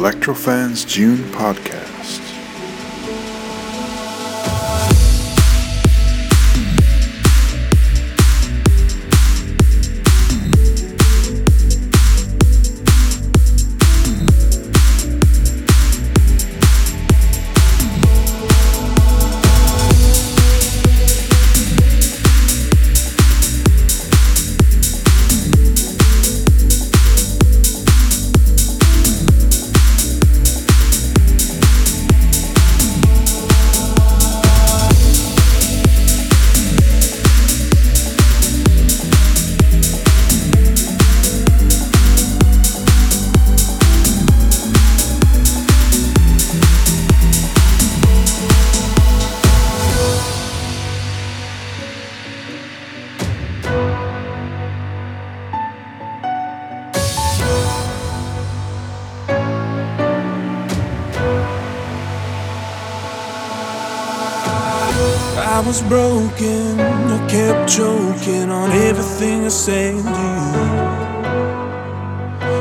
Electrofans June podcast. broken. I kept choking on everything I said to you.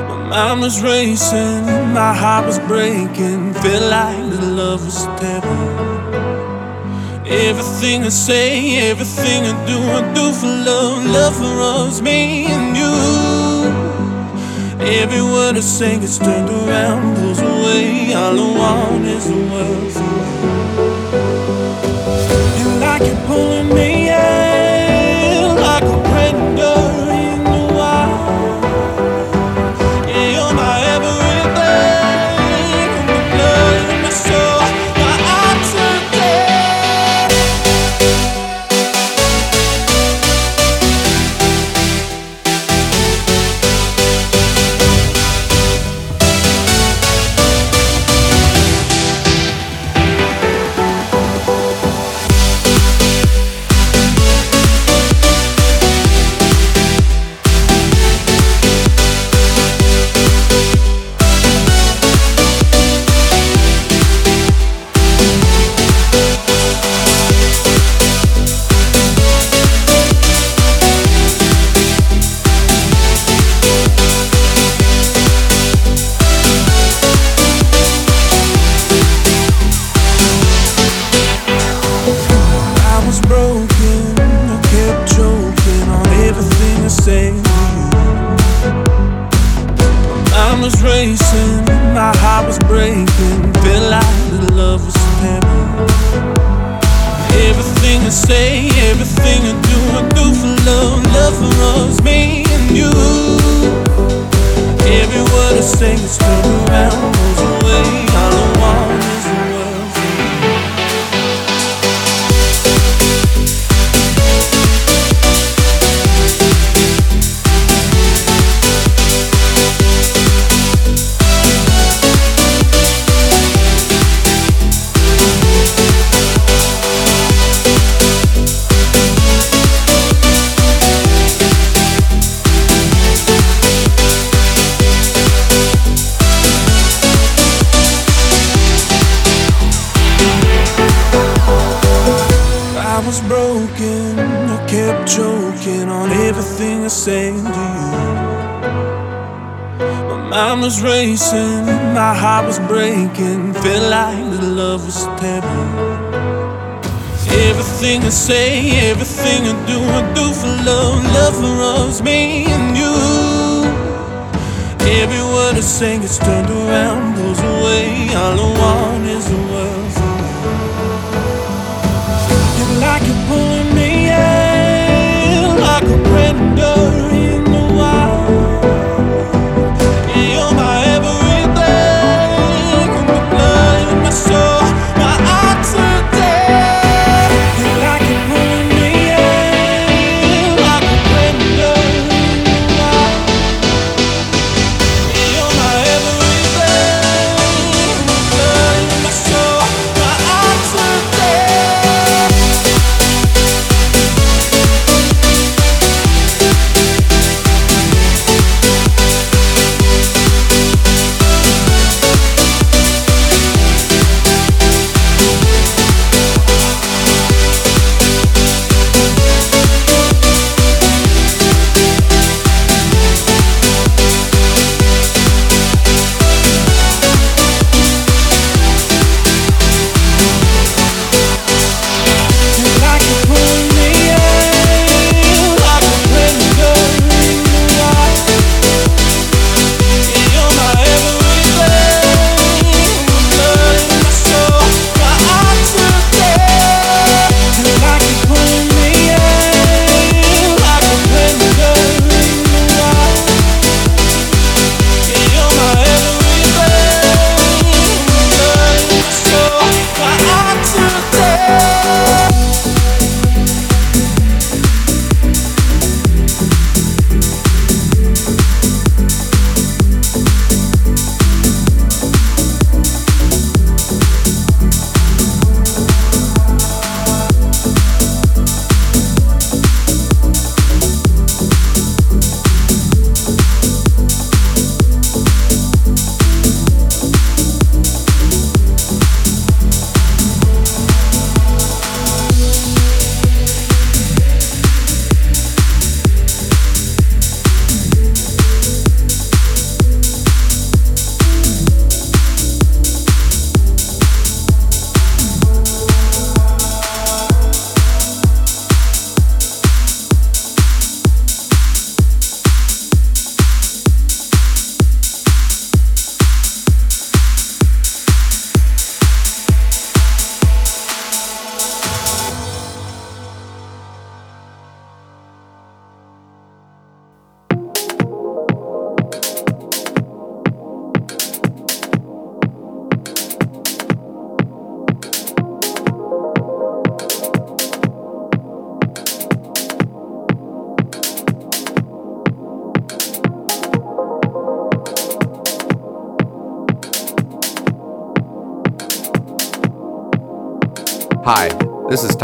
My mind was racing, my heart was breaking. Felt like the love was dead. Everything I say, everything I do, I do for love. Love for us, me and you. Every word I say gets turned around, goes away. All I want is the world for you. blessings to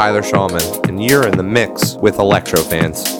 Tyler Shawman, and you're in the mix with Electro Fans.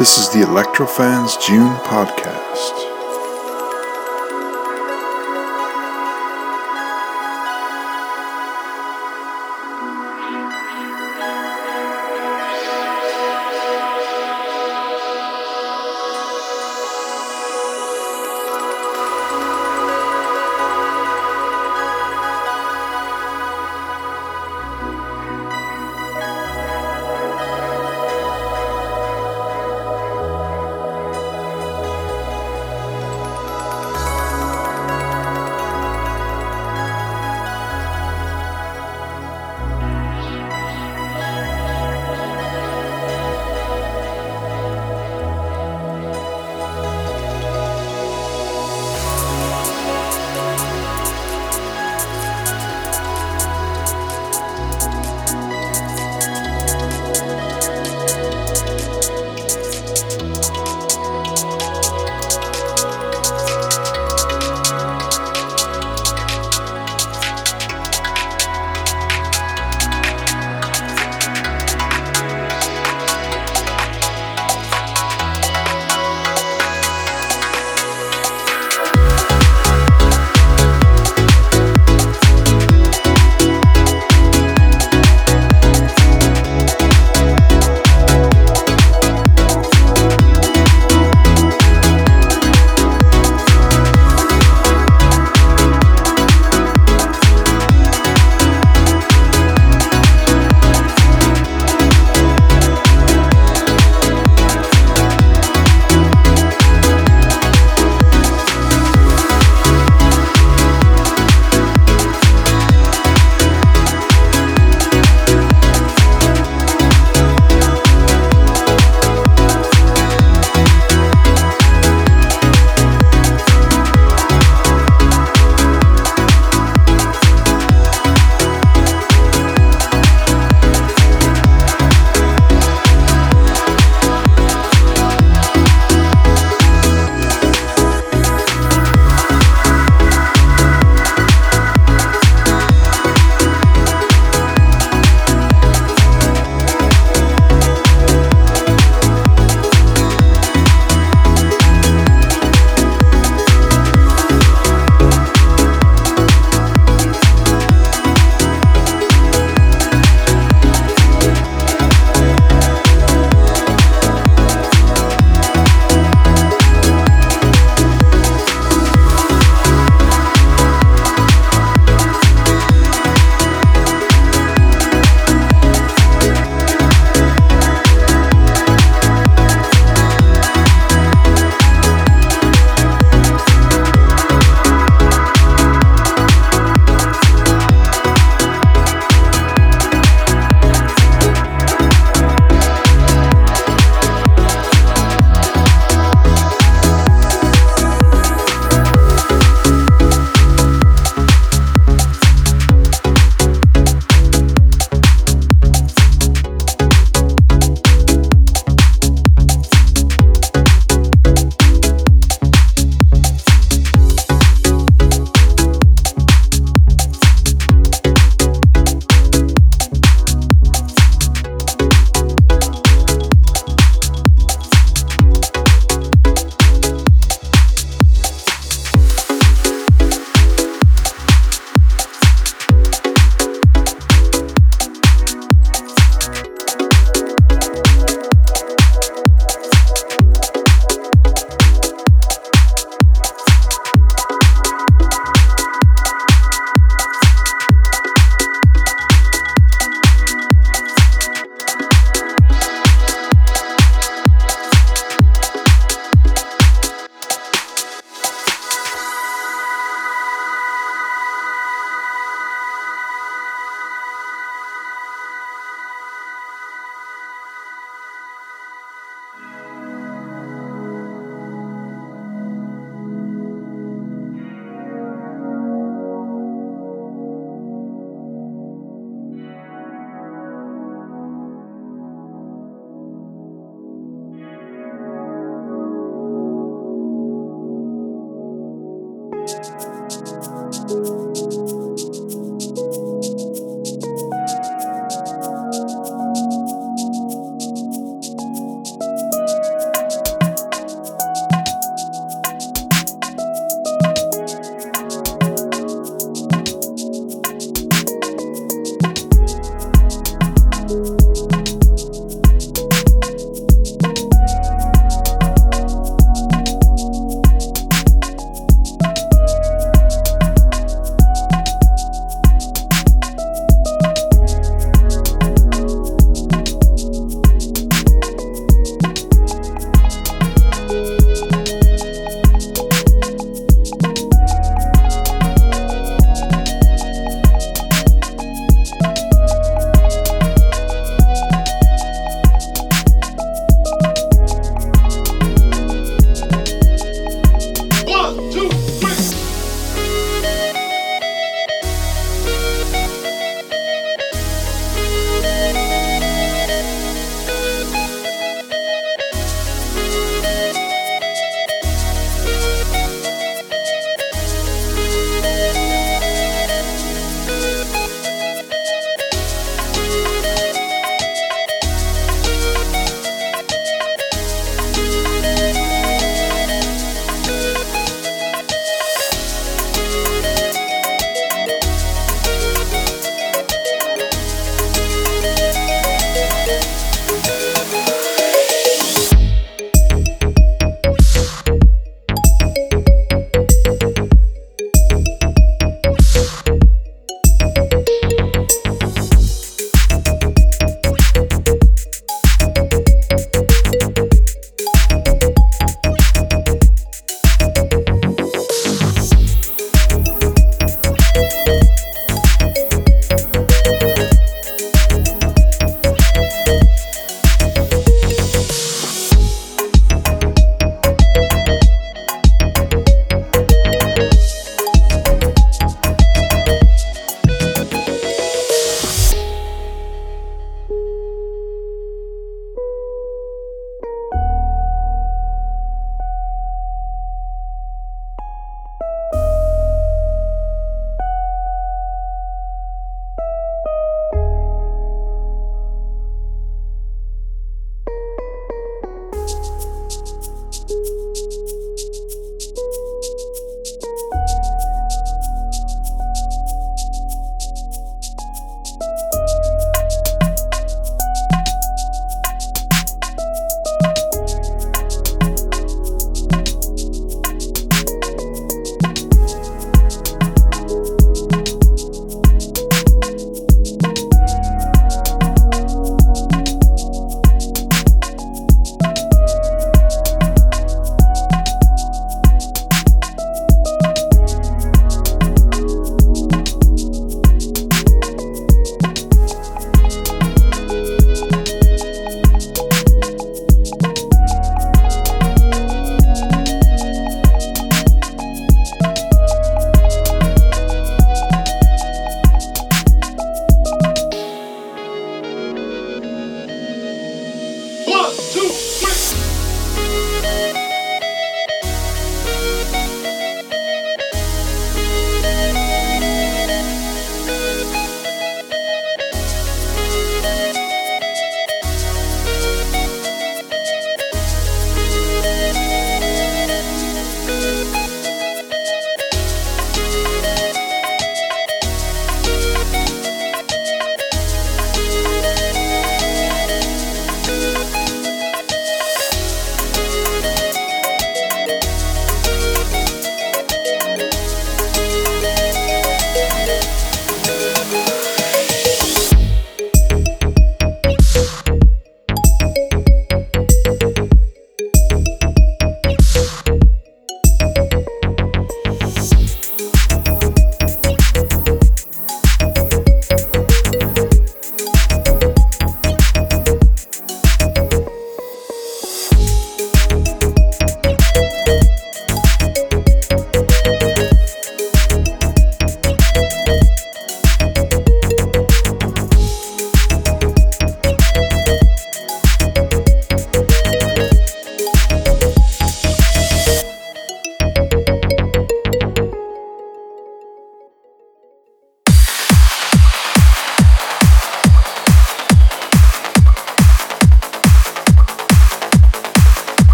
This is the Electrofans June podcast.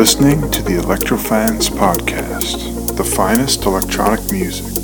Listening to the Electrofans Podcast, the finest electronic music.